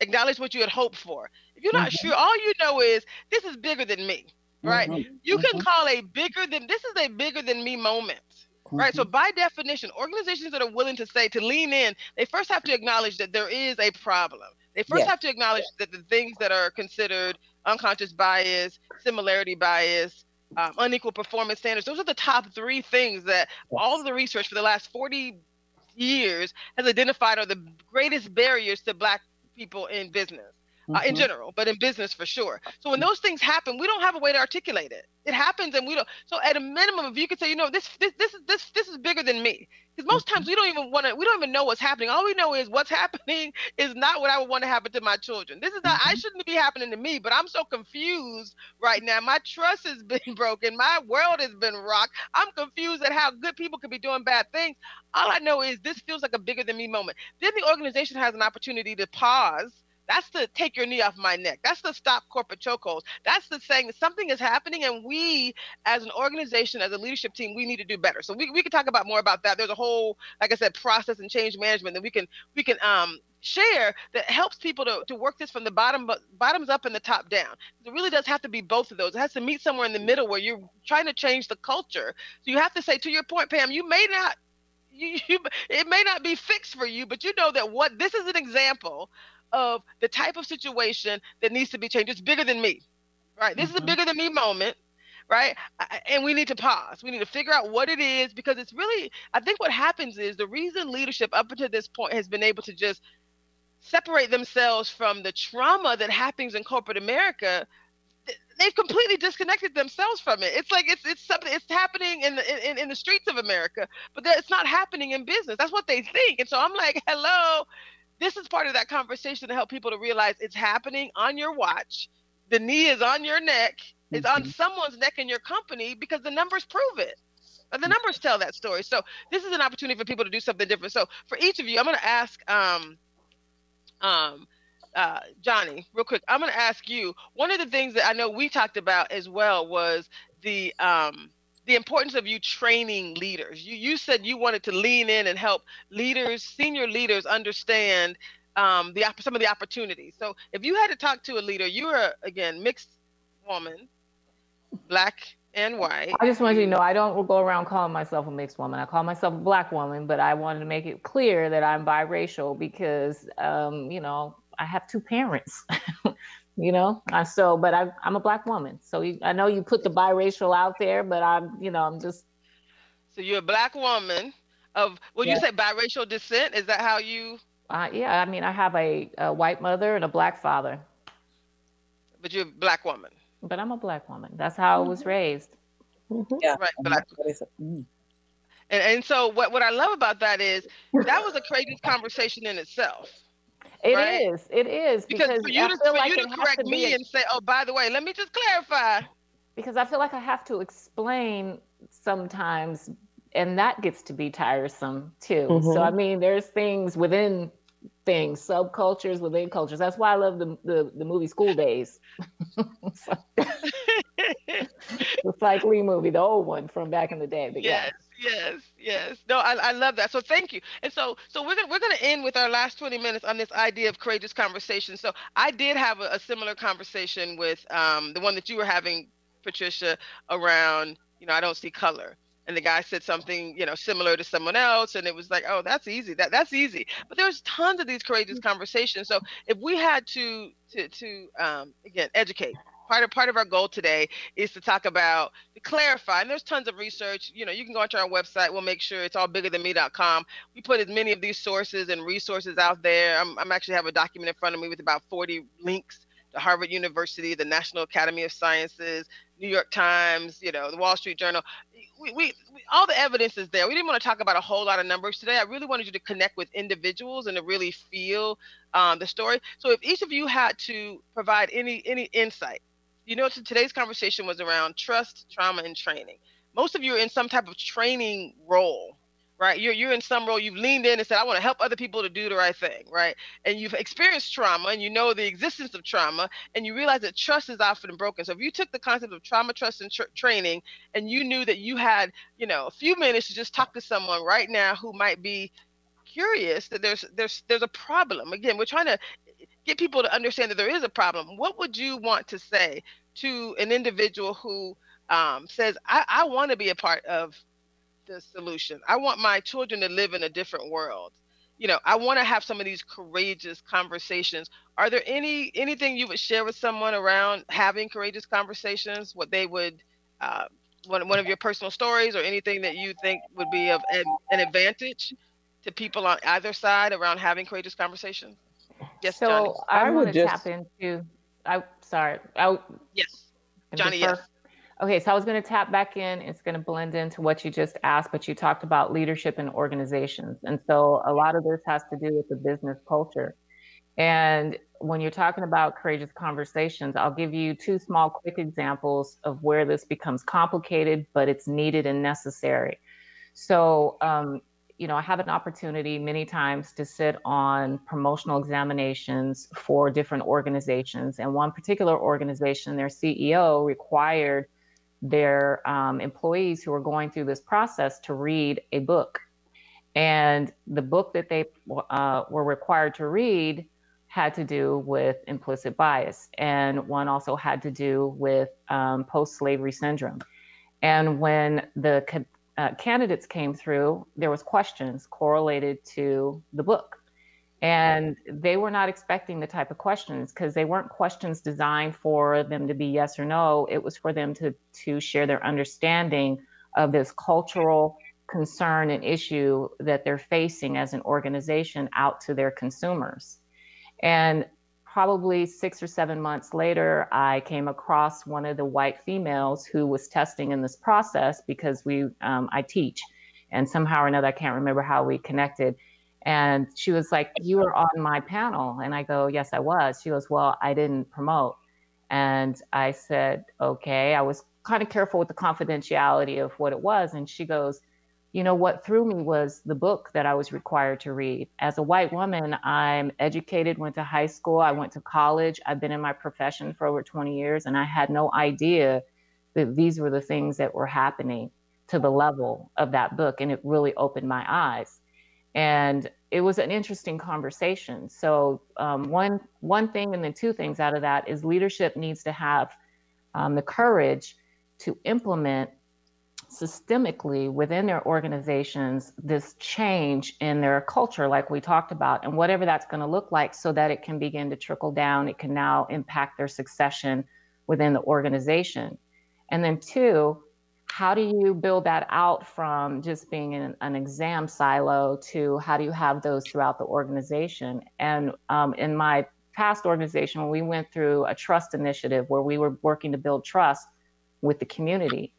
acknowledge what you had hoped for if you're not mm-hmm. sure all you know is this is bigger than me right mm-hmm. you can mm-hmm. call a bigger than this is a bigger than me moment. Right. So by definition, organizations that are willing to say to lean in, they first have to acknowledge that there is a problem. They first have to acknowledge that the things that are considered unconscious bias, similarity bias, um, unequal performance standards, those are the top three things that all of the research for the last 40 years has identified are the greatest barriers to Black people in business uh, in mm-hmm. general, but in business for sure. So when those things happen, we don't have a way to articulate it. It happens, and we don't. So at a minimum, if you could say, you know, this this this is this this is bigger than me, because most times mm-hmm. we don't even want to. We don't even know what's happening. All we know is what's happening is not what I would want to happen to my children. This is not. I mm-hmm. shouldn't be happening to me, but I'm so confused right now. My trust has been broken. My world has been rocked. I'm confused at how good people could be doing bad things. All I know is this feels like a bigger than me moment. Then the organization has an opportunity to pause that's the take your knee off my neck. That's the stop corporate chokeholds. That's the saying that something is happening and we as an organization, as a leadership team, we need to do better. So we, we can talk about more about that. There's a whole, like I said, process and change management that we can we can um share that helps people to, to work this from the bottom bottoms up and the top down. It really does have to be both of those. It has to meet somewhere in the middle where you're trying to change the culture. So you have to say to your point, Pam, you may not you, you it may not be fixed for you, but you know that what this is an example of the type of situation that needs to be changed. It's bigger than me, right? This mm-hmm. is a mm-hmm. bigger than me moment, right? And we need to pause. We need to figure out what it is because it's really, I think what happens is the reason leadership up until this point has been able to just separate themselves from the trauma that happens in corporate America they've completely disconnected themselves from it. It's like it's it's something it's happening in the in, in the streets of America, but it's not happening in business. That's what they think. And so I'm like, hello, this is part of that conversation to help people to realize it's happening on your watch. The knee is on your neck. It's mm-hmm. on someone's neck in your company because the numbers prove it. And the numbers tell that story. So this is an opportunity for people to do something different. So for each of you, I'm going to ask um, um, uh, Johnny, real quick. I'm going to ask you. One of the things that I know we talked about as well was the um, the importance of you training leaders. You you said you wanted to lean in and help leaders, senior leaders, understand um, the some of the opportunities. So if you had to talk to a leader, you are again mixed woman, black and white. I just want you to know I don't go around calling myself a mixed woman. I call myself a black woman, but I wanted to make it clear that I'm biracial because um, you know I have two parents. you know I, so but I, i'm a black woman so you, i know you put the biracial out there but i'm you know i'm just so you're a black woman of well you say biracial descent is that how you uh, yeah i mean i have a, a white mother and a black father but you're a black woman but i'm a black woman that's how mm-hmm. i was mm-hmm. raised mm-hmm. yeah right black mm. and, and so what, what i love about that is that was a crazy conversation in itself it right? is. It is because, because for you to, for like you to correct to me a, and say, "Oh, by the way, let me just clarify." Because I feel like I have to explain sometimes, and that gets to be tiresome too. Mm-hmm. So I mean, there's things within things, subcultures within cultures. That's why I love the the, the movie School Daze. the Spike Lee movie, the old one from back in the day. But yes, yes, yes. No, I, I love that. So thank you. And so so we're gonna we're gonna end with our last 20 minutes on this idea of courageous conversation. So I did have a, a similar conversation with um, the one that you were having, Patricia, around you know I don't see color. And the guy said something, you know, similar to someone else, and it was like, oh, that's easy. That that's easy. But there's tons of these courageous mm-hmm. conversations. So if we had to to to um, again educate, part of part of our goal today is to talk about to clarify and there's tons of research. You know you can go onto our website. We'll make sure it's all bigger than me.com we put as many of these sources and resources out there. I'm, I'm actually have a document in front of me with about 40 links to harvard university the national academy of sciences new york times you know the wall street journal. We, we, we, all the evidence is there. We didn't want to talk about a whole lot of numbers today. I really wanted you to connect with individuals and to really feel um, the story. So if each of you had to provide any any insight you know, today's conversation was around trust, trauma, and training. Most of you are in some type of training role, right? You're you're in some role. You've leaned in and said, "I want to help other people to do the right thing," right? And you've experienced trauma, and you know the existence of trauma, and you realize that trust is often broken. So if you took the concept of trauma, trust, and tra- training, and you knew that you had, you know, a few minutes to just talk to someone right now who might be curious that there's there's there's a problem. Again, we're trying to get people to understand that there is a problem, what would you want to say to an individual who um, says, I, I want to be a part of the solution. I want my children to live in a different world. You know, I want to have some of these courageous conversations. Are there any anything you would share with someone around having courageous conversations? What they would, uh, one one of your personal stories, or anything that you think would be of an, an advantage to people on either side around having courageous conversations? Yes, so Johnny. I, I want to just... tap into. I sorry. I, yes, Johnny. Yes. Okay, so I was going to tap back in. It's going to blend into what you just asked, but you talked about leadership and organizations, and so a lot of this has to do with the business culture. And when you're talking about courageous conversations, I'll give you two small, quick examples of where this becomes complicated, but it's needed and necessary. So, um, you know, I have an opportunity many times to sit on promotional examinations for different organizations. And one particular organization, their CEO required their um, employees who were going through this process to read a book. And the book that they uh, were required to read had to do with implicit bias, and one also had to do with um, post slavery syndrome. And when the uh, candidates came through, there was questions correlated to the book. And they were not expecting the type of questions because they weren't questions designed for them to be yes or no. It was for them to, to share their understanding of this cultural concern and issue that they're facing as an organization out to their consumers. And probably six or seven months later, I came across one of the white females who was testing in this process because we, um, I teach, and somehow or another, I can't remember how we connected. And she was like, "You were on my panel," and I go, "Yes, I was." She goes, "Well, I didn't promote," and I said, "Okay." I was kind of careful with the confidentiality of what it was, and she goes, you know, what threw me was the book that I was required to read. As a white woman, I'm educated, went to high school, I went to college, I've been in my profession for over 20 years, and I had no idea that these were the things that were happening to the level of that book. And it really opened my eyes. And it was an interesting conversation. So um, one one thing, and then two things out of that is leadership needs to have um, the courage to implement systemically within their organizations this change in their culture, like we talked about, and whatever that's going to look like, so that it can begin to trickle down. It can now impact their succession within the organization. And then, two, how do you build that out from just being in an exam silo to how do you have those throughout the organization? And um, in my past organization, we went through a trust initiative where we were working to build trust with the community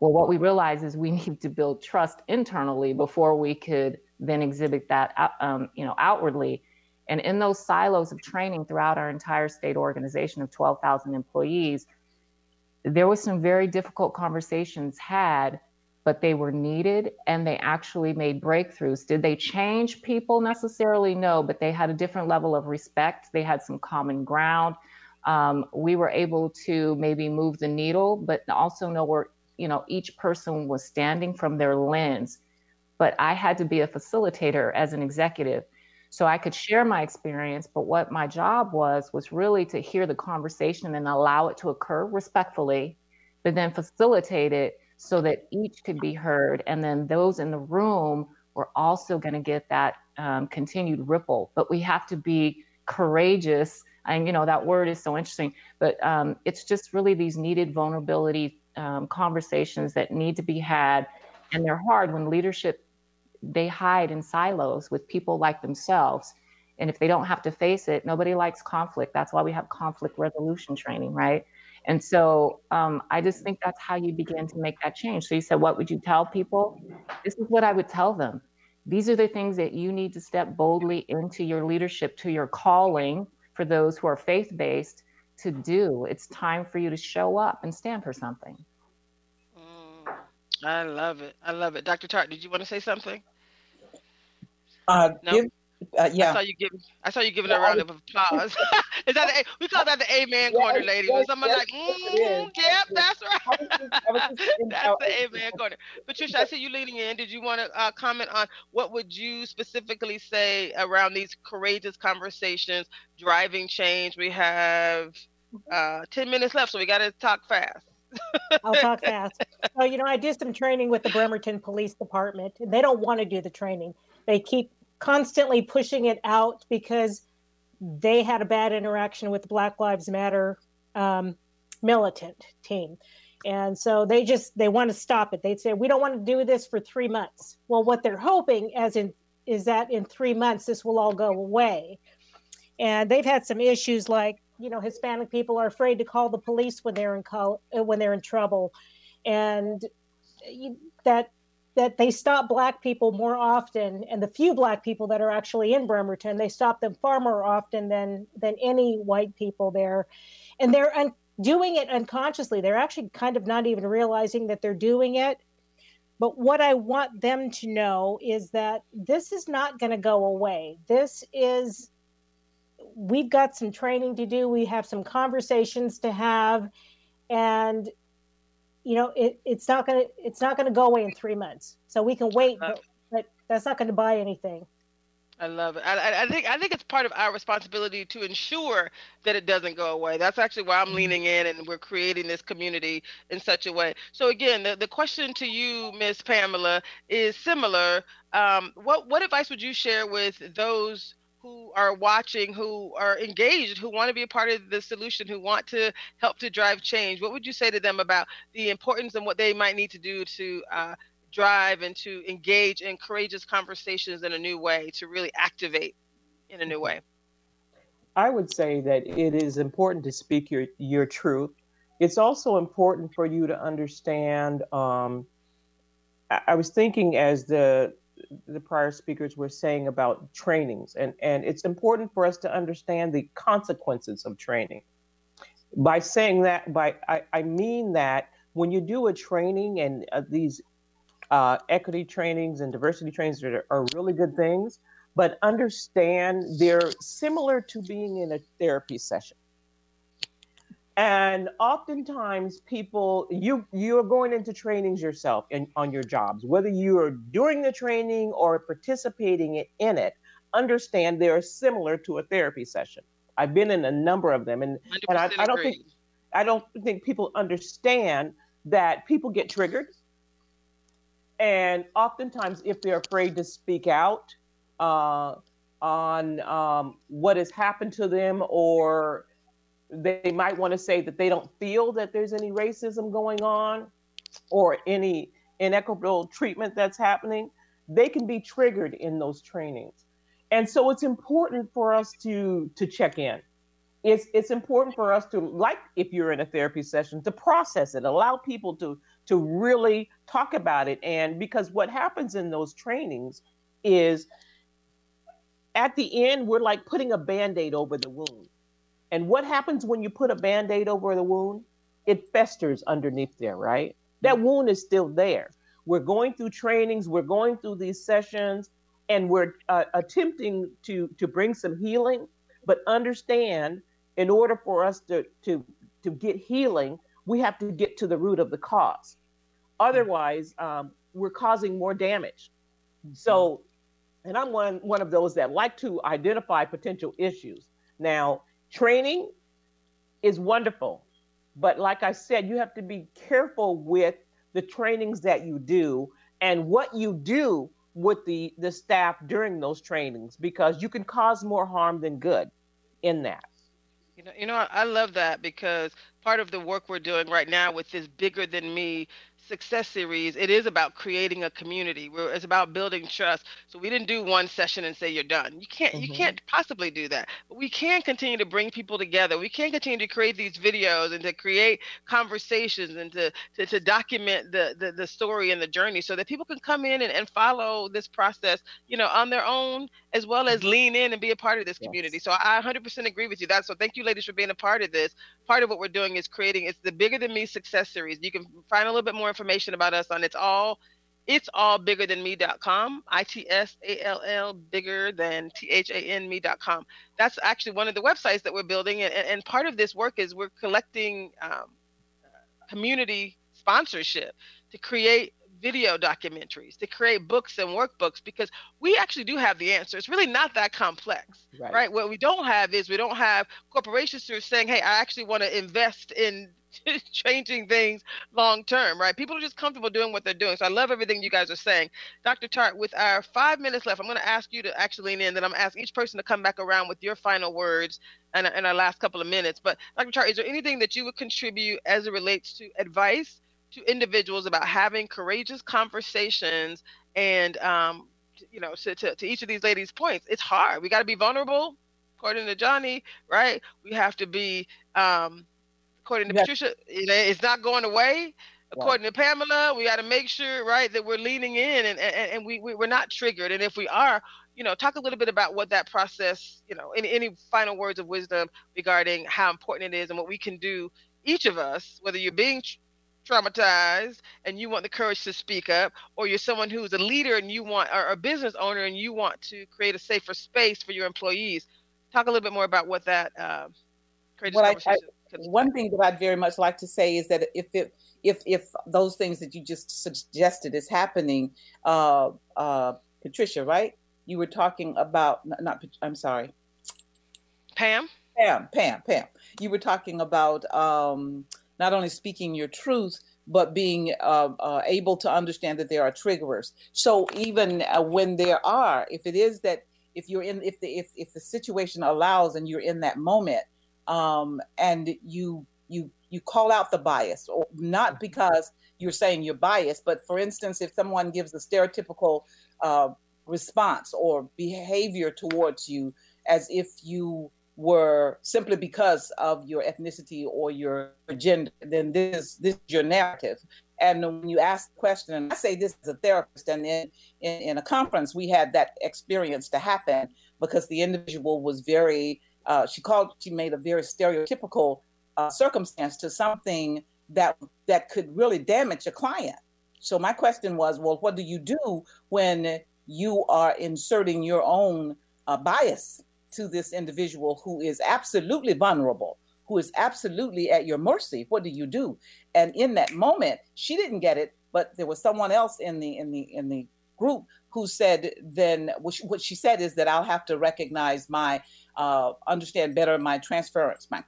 well, what we realized is we need to build trust internally before we could then exhibit that, um, you know, outwardly. And in those silos of training throughout our entire state organization of 12,000 employees, there was some very difficult conversations had, but they were needed and they actually made breakthroughs. Did they change people necessarily? No, but they had a different level of respect. They had some common ground. Um, we were able to maybe move the needle, but also know where you know, each person was standing from their lens, but I had to be a facilitator as an executive. So I could share my experience, but what my job was was really to hear the conversation and allow it to occur respectfully, but then facilitate it so that each could be heard. And then those in the room were also going to get that um, continued ripple. But we have to be courageous. And, you know, that word is so interesting, but um, it's just really these needed vulnerability um, conversations that need to be had. And they're hard when leadership, they hide in silos with people like themselves. And if they don't have to face it, nobody likes conflict. That's why we have conflict resolution training, right? And so um, I just think that's how you begin to make that change. So you said, what would you tell people? This is what I would tell them. These are the things that you need to step boldly into your leadership, to your calling for those who are faith based to do. It's time for you to show up and stand for something. Mm, I love it. I love it. Dr. Tart, did you want to say something? Uh, no? give uh, yeah. I saw you giving. I saw you giving yeah, a round of applause. is that the, we call that the amen yeah, corner, ladies? Yes, when someone's yes, like, mm, "Yep, that's right." that's the amen corner. Patricia, I see you leading in. Did you want to uh, comment on what would you specifically say around these courageous conversations driving change? We have uh, ten minutes left, so we got to talk fast. I'll talk fast. So, you know, I did some training with the Bremerton Police Department. They don't want to do the training. They keep constantly pushing it out because they had a bad interaction with the Black Lives Matter um, militant team. And so they just they want to stop it. They'd say we don't want to do this for three months. Well, what they're hoping, as in, is that in three months this will all go away. And they've had some issues like you know Hispanic people are afraid to call the police when they're in call, when they're in trouble, and that that they stop black people more often and the few black people that are actually in bremerton they stop them far more often than than any white people there. And they're un- doing it unconsciously. They're actually kind of not even realizing that they're doing it. But what i want them to know is that this is not going to go away. This is we've got some training to do. We have some conversations to have. And you know it, it's not going to it's not going to go away in three months so we can wait but, but that's not going to buy anything I love it. I, I, think I think it's part of our responsibility to ensure that it doesn't go away. That's actually why I'm mm-hmm. leaning in and we're creating this community in such a way. So again, the, the question to you, Miss Pamela, is similar. Um, what what advice would you share with those who are watching, who are engaged, who want to be a part of the solution, who want to help to drive change, what would you say to them about the importance and what they might need to do to uh, drive and to engage in courageous conversations in a new way, to really activate in a new way? I would say that it is important to speak your your truth. It's also important for you to understand. Um, I, I was thinking as the the prior speakers were saying about trainings, and, and it's important for us to understand the consequences of training. By saying that, by I, I mean that when you do a training and uh, these uh, equity trainings and diversity trainings are, are really good things, but understand they're similar to being in a therapy session and oftentimes people you you're going into trainings yourself in, on your jobs whether you are doing the training or participating in it understand they're similar to a therapy session. I've been in a number of them and, and I, I don't think i don't think people understand that people get triggered. And oftentimes if they're afraid to speak out uh, on um, what has happened to them or they might want to say that they don't feel that there's any racism going on or any inequitable treatment that's happening, they can be triggered in those trainings. And so it's important for us to to check in. It's it's important for us to like if you're in a therapy session to process it, allow people to to really talk about it and because what happens in those trainings is at the end we're like putting a band-aid over the wound and what happens when you put a band aid over the wound? It festers underneath there, right? That wound is still there. We're going through trainings, we're going through these sessions, and we're uh, attempting to, to bring some healing. But understand, in order for us to, to, to get healing, we have to get to the root of the cause. Otherwise, um, we're causing more damage. So, and I'm one one of those that like to identify potential issues. Now, training is wonderful, but like I said, you have to be careful with the trainings that you do and what you do with the the staff during those trainings because you can cause more harm than good in that. You know, you know, I love that because part of the work we're doing right now with this bigger than me success series, it is about creating a community. It's about building trust. So we didn't do one session and say you're done. You can't. Mm-hmm. You can't possibly do that. But we can continue to bring people together. We can continue to create these videos and to create conversations and to to, to document the, the the story and the journey so that people can come in and, and follow this process, you know, on their own as well as lean in and be a part of this yes. community. So I 100% agree with you. That so thank you, ladies, for being a part of this. Part of what we're doing is creating. It's the bigger than me success series. You can find a little bit more information about us on it's all it's all bigger than me.com i-t-s-a-l-l bigger than t-h-a-n me.com that's actually one of the websites that we're building and, and part of this work is we're collecting um, community sponsorship to create video documentaries to create books and workbooks because we actually do have the answer. It's really not that complex right, right? what we don't have is we don't have corporations who are saying hey i actually want to invest in changing things long term, right? People are just comfortable doing what they're doing. So I love everything you guys are saying. Dr. Tart, with our five minutes left, I'm going to ask you to actually lean in, then I'm going to ask each person to come back around with your final words and in our last couple of minutes. But Dr. Tart, is there anything that you would contribute as it relates to advice to individuals about having courageous conversations and, um, you know, to, to, to each of these ladies' points? It's hard. We got to be vulnerable, according to Johnny, right? We have to be um, According to yes. Patricia, it's not going away. According right. to Pamela, we got to make sure, right, that we're leaning in and, and, and we, we, we're not triggered. And if we are, you know, talk a little bit about what that process, you know, any, any final words of wisdom regarding how important it is and what we can do, each of us, whether you're being traumatized and you want the courage to speak up, or you're someone who's a leader and you want, or a business owner and you want to create a safer space for your employees. Talk a little bit more about what that uh, well, I, I, one thing that I'd very much like to say is that if it if if those things that you just suggested is happening, uh, uh, Patricia, right? You were talking about not, I'm sorry, Pam. Pam, Pam, Pam. You were talking about um, not only speaking your truth, but being uh, uh, able to understand that there are triggers. So even uh, when there are, if it is that if you're in, if the if if the situation allows and you're in that moment, um, and you you you call out the bias, or not mm-hmm. because you're saying you're biased, but for instance, if someone gives a stereotypical uh, response or behavior towards you as if you were simply because of your ethnicity or your gender, then this this is your narrative. And when you ask the question, and I say this as a therapist, and in, in, in a conference, we had that experience to happen because the individual was very uh, she called she made a very stereotypical uh, circumstance to something that that could really damage a client. So my question was well what do you do when you are inserting your own uh, bias to this individual who is absolutely vulnerable who is absolutely at your mercy? What do you do? And in that moment she didn't get it but there was someone else in the in the in the group who said then what she said is that i'll have to recognize my uh, understand better my transference, my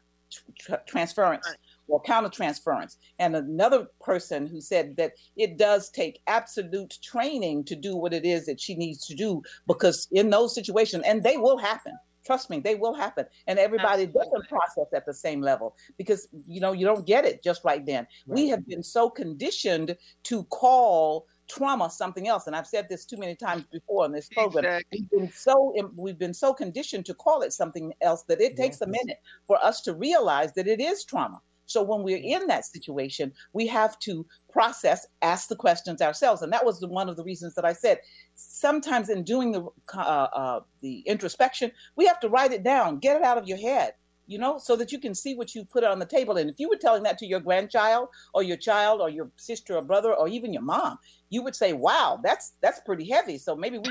tra- transference or counter transference. And another person who said that it does take absolute training to do what it is that she needs to do because in those situations, and they will happen. Trust me, they will happen. And everybody Absolutely. doesn't process at the same level because you know you don't get it just right then. Right. We have been so conditioned to call trauma something else. And i've said this too many times before in this program. Exactly. we've been so we've been so conditioned to call it something else that it takes yes. a minute for us to realize that it is trauma. So when we're in that situation we have to process ask the questions ourselves. And that was the, one of the reasons that i said sometimes in doing the uh, uh, the introspection we have to write it down get it out of your head you know, so that you can see what you put on the table. And if you were telling that to your grandchild or your child or your sister or brother or even your mom, you would say, "Wow, that's that's pretty heavy." So maybe we.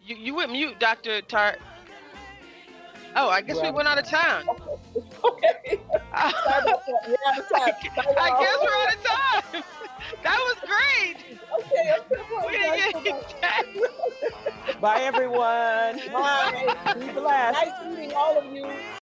you you went mute, Doctor Tart. Oh, I guess well, we went out of time. Okay okay. Uh, I guess we're out of time. That was great. Okay, okay. Bye, everyone. Bye. Be blessed. Nice meeting all of you.